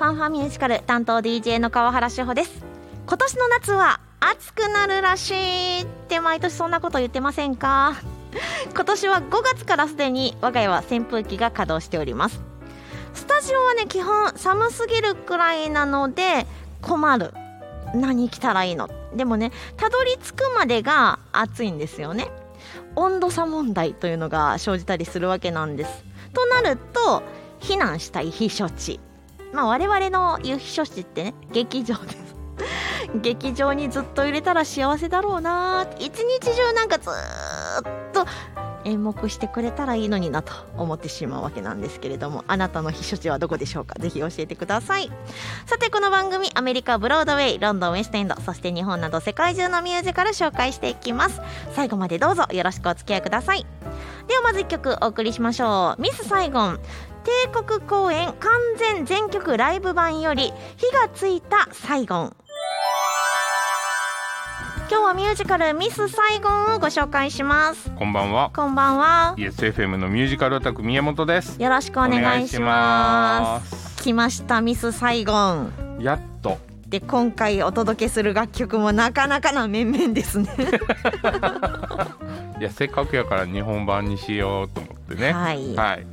ファンファミュージカル担当 DJ の川原志保です。今年の夏は暑くなるらしいって毎年そんなこと言ってませんか？今年は5月からすでに我が家は扇風機が稼働しております。スタジオはね基本寒すぎるくらいなので困る。何着たらいいの？でもねたどり着くまでが暑いんですよね。温度差問題というのが生じたりするわけなんです。となると避難したい避暑地まあ我々の言う避暑地ってね劇場です。劇場にずっと入れたら幸せだろうな。一日中なんかずっと演目してくれたらいいのになと思ってしまうわけなんですけれどもあなたの避暑地はどこでしょうか？ぜひ教えてください。さてこの番組アメリカブロードウェイロンドンウェストエンドそして日本など世界中のミュージカル紹介していきます。最後までどうぞよろしくお付き合いください。ではまず1曲お送りしましょう。ミスサイゴン。帝国公演完全全曲ライブ版より火がついたサイゴン今日はミュージカルミスサイゴンをご紹介しますこんばんは。こんばんは ESFM のミュージカルオタク宮本です。よろしくお願いしますす。来ましたミスサイゴンやっと。で今回お届けする楽曲もなかなかな面々ですね いやせっかくやから日本版にしようと思ってね。はいはい。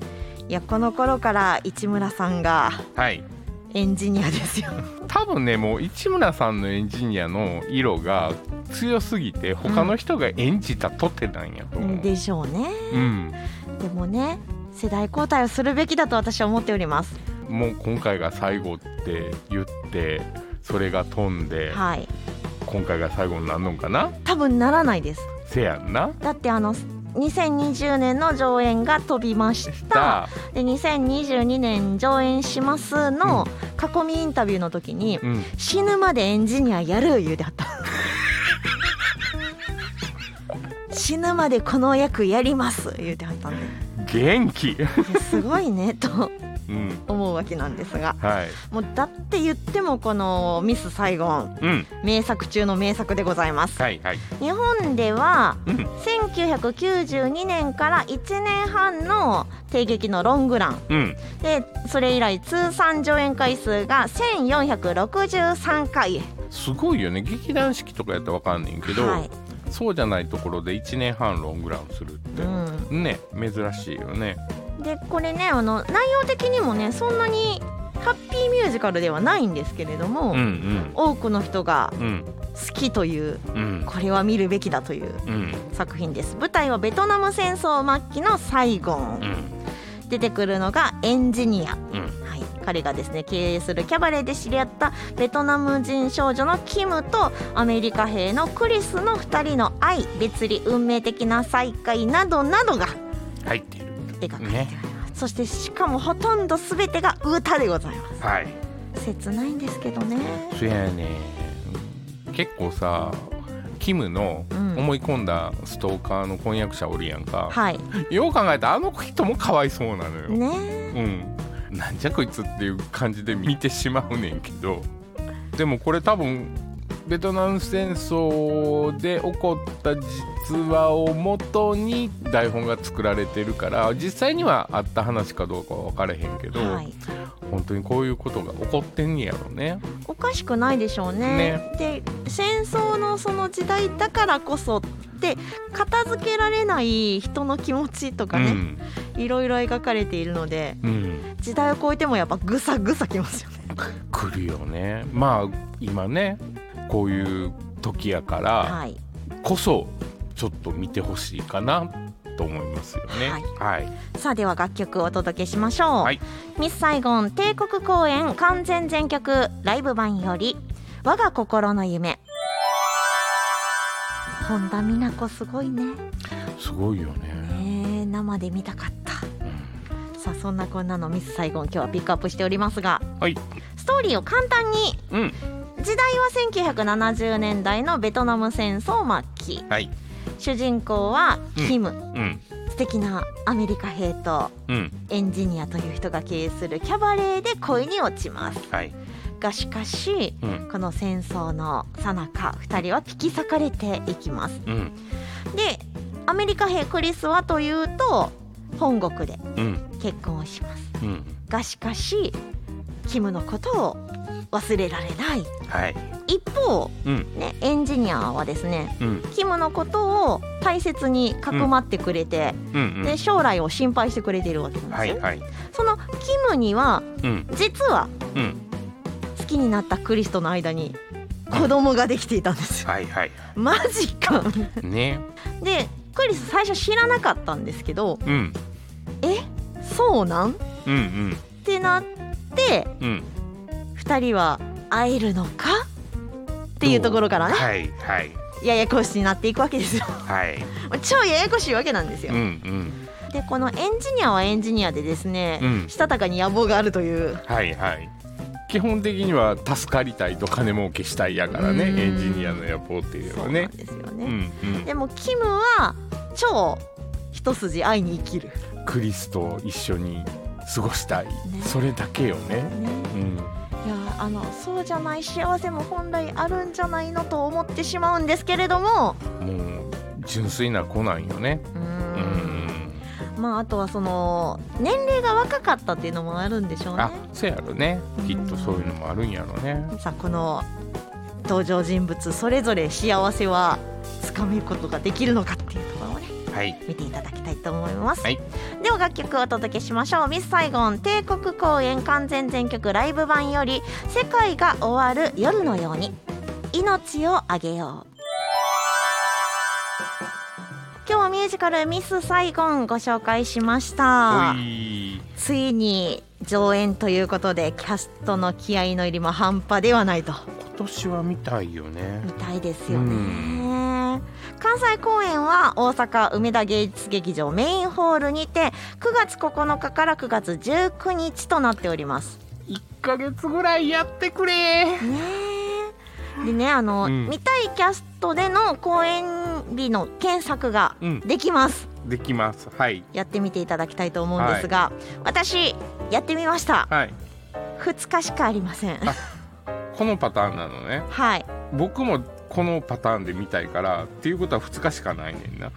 いやこの頃から市村さんがはい。エンジニアですよ多分ねもう市村さんのエンジニアの色が強すぎて他の人が演じたとてなんやと思う。でしょうねうん。でもね世代交代をするべきだと私は思っておりますもう今回が最後って言ってそれが飛んではい今回が最後になるのかな？多分ならないですせやんな。だってあの2020年の上演が飛びましたで2022年上演しますの囲みインタビューの時にうん。死ぬまでエンジニアやる言うてはった死ぬまでこの役やります言うてはったんで元気。すごいねとうん。思うわけなんですがはい。もうだって言ってもこの「ミス・サイゴンうん。」名作中の名作でございますはいはい。日本ではうん。1992年から1年半の帝劇のロングランうん。でそれ以来通算上演回数が1463回すごいよね劇団四季とかやったらわかんねんけど、はいそうじゃないところで1年半ロングランするって、うん、ね珍しいよねでこれねあの内容的にもねそんなにハッピーミュージカルではないんですけれども、うんうん。多くの人がうん。好きといううん。これは見るべきだといううん。作品です。舞台はベトナム戦争末期のサイゴン、うん。出てくるのがエンジニア。うん。はい、彼がですね経営するキャバレーで知り合ったベトナム人少女のキムとアメリカ兵のクリスの2人の愛別離運命的な再会などなどが入っている描かれております、そしてしかもほとんど全てが歌でございます。はい。切ないんですけどね。そやね。結構さキムのうん。思い込んだストーカーの婚約者おるやんか、はい。よう考えたらあの人もかわいそうなのよ、ね。うん、なんじゃこいつっていう感じで見てしまうねんけど。でもこれ多分ベトナム戦争で起こった実話をもとに台本が作られてるから実際にはあった話かどうかは分からへんけど、はい。本当にこういうことが起こってんねやろね。おかしくないでしょうね。で戦争のその時代だからこそって片付けられない人の気持ちとかね、うん。いろいろ描かれているのでうん、時代を超えてもやっぱぐさぐさきますよね。来るよね。まあ今ねこういう時やからはい、こそちょっと見てほしいかなと思いますよね。はい、さあでは楽曲をお届けしましょう、はい。ミス・サイゴン帝国公演完全全曲ライブ版より「我が心の夢」本田美奈子すごいね。すごいよね。ねえ生で見たかった。うん。さあそんなこんなのミス・サイゴン今日はピックアップしておりますがはい、ストーリーを簡単にうん、時代は1970年代のベトナム戦争末期。はい、主人公はキム、うん、素敵なアメリカ兵とうん、エンジニアという人が経営するキャバレーで恋に落ちます。はい、がしかしうん、この戦争の最中2人は引き裂かれていきます。うん、でアメリカ兵クリスはというと本国でうん、結婚をします。うん、がしかしキムのことを忘れられない。はい。一方、うん。ね、エンジニアはですねうん。キムのことを大切にかくまってくれて、うん。うんで将来を心配してくれているわけなんですよ、はいはい。そのキムにはうん。実はうん。好きになったクリスとの間に子供ができていたんですよ。はいはい。マジか。ね。でクリス最初知らなかったんですけどうん。えそうなん？っうんうん。てなってうん2人は会えるのか？っていうところからね。はいはい。ややこしになっていくわけですよ。はい。超ややこしいわけなんですよ。うんうん。でこのエンジニアはエンジニアでですね、うん。したたかに野望があるという。はいはい。基本的には助かりたいと金儲けしたいやからねうん。エンジニアの野望っていうのはね。ですよね、うんうん。でもキムは超一筋愛に生きる、クリスと一緒に過ごしたい、ね。それだけよね。ね、うんあのそうじゃない幸せも本来あるんじゃないのと思ってしまうんですけれども。もう純粋な子なんよね。まああとはその年齢が若かったっていうのもあるんでしょうね。あそうやろね。きっとそういうのもあるんやろね。さあこの登場人物それぞれ幸せはつかめることができるのかっていう見ていただきたいと思います、はい。では楽曲をお届けしましょう。ミスサイゴン帝国公演完全全曲ライブ版より世界が終わる夜のように。命をあげよう。今日はミュージカルミスサイゴンご紹介しました。ついに上演ということでキャストの気合の入りも半端ではないと。今年は見たいよね。みたいですようね関西公演は大阪梅田芸術劇場メインホールにて9月9日から9月19日となっております。1ヶ月ぐらいやってくれ。ねえ。でねあの、うん。見たいキャストでの公演日の検索がうん。できます、できます。はい。やってみていただきたいと思うんですが、私やってみました。はい。2日しかありません。あこのパターンなのね。はい。僕もこのパターンで見たいからっていうことは2日しかないねんな。で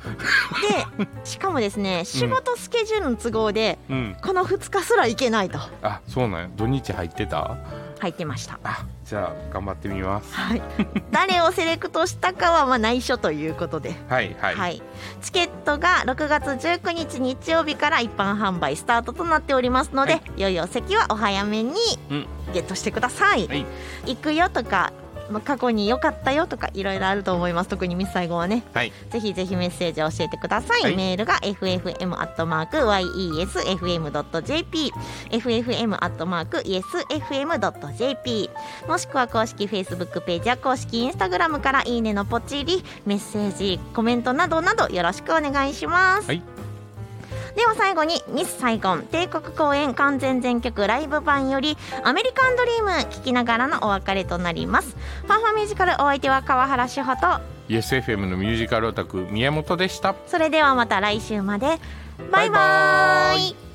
しかもですね仕事スケジュールの都合で、うん。この2日すら行けないと。あそうなんや。土日入ってた？入ってました。あじゃあ頑張ってみます。はい、誰をセレクトしたかはまあ内緒ということで、はいはい、はい、チケットが6月19日日曜日から一般販売スタートとなっておりますので、、はい。よいよ席はお早めにうん。ゲットしてください、はい。行くよとか、まあ、過去に良かったよとかいろいろあると思います。特にミス最後はね。はい。ぜひぜひメッセージを教えてください、はい。メールが ffm.yesfm.jp ffm.yesfm.jp もしくは公式 Facebook ページや公式 Instagram からいいねのポチリメッセージコメントなどなどよろしくお願いします、はいでは最後にミスサイゴン帝国公演完全全曲ライブ版よりアメリカンドリーム聴きながらのお別れとなります。ファンファミュージカルお相手は川原志穂と YesFM のミュージカルオタク宮本でした。それではまた来週まで。バイババイ。バーイーイ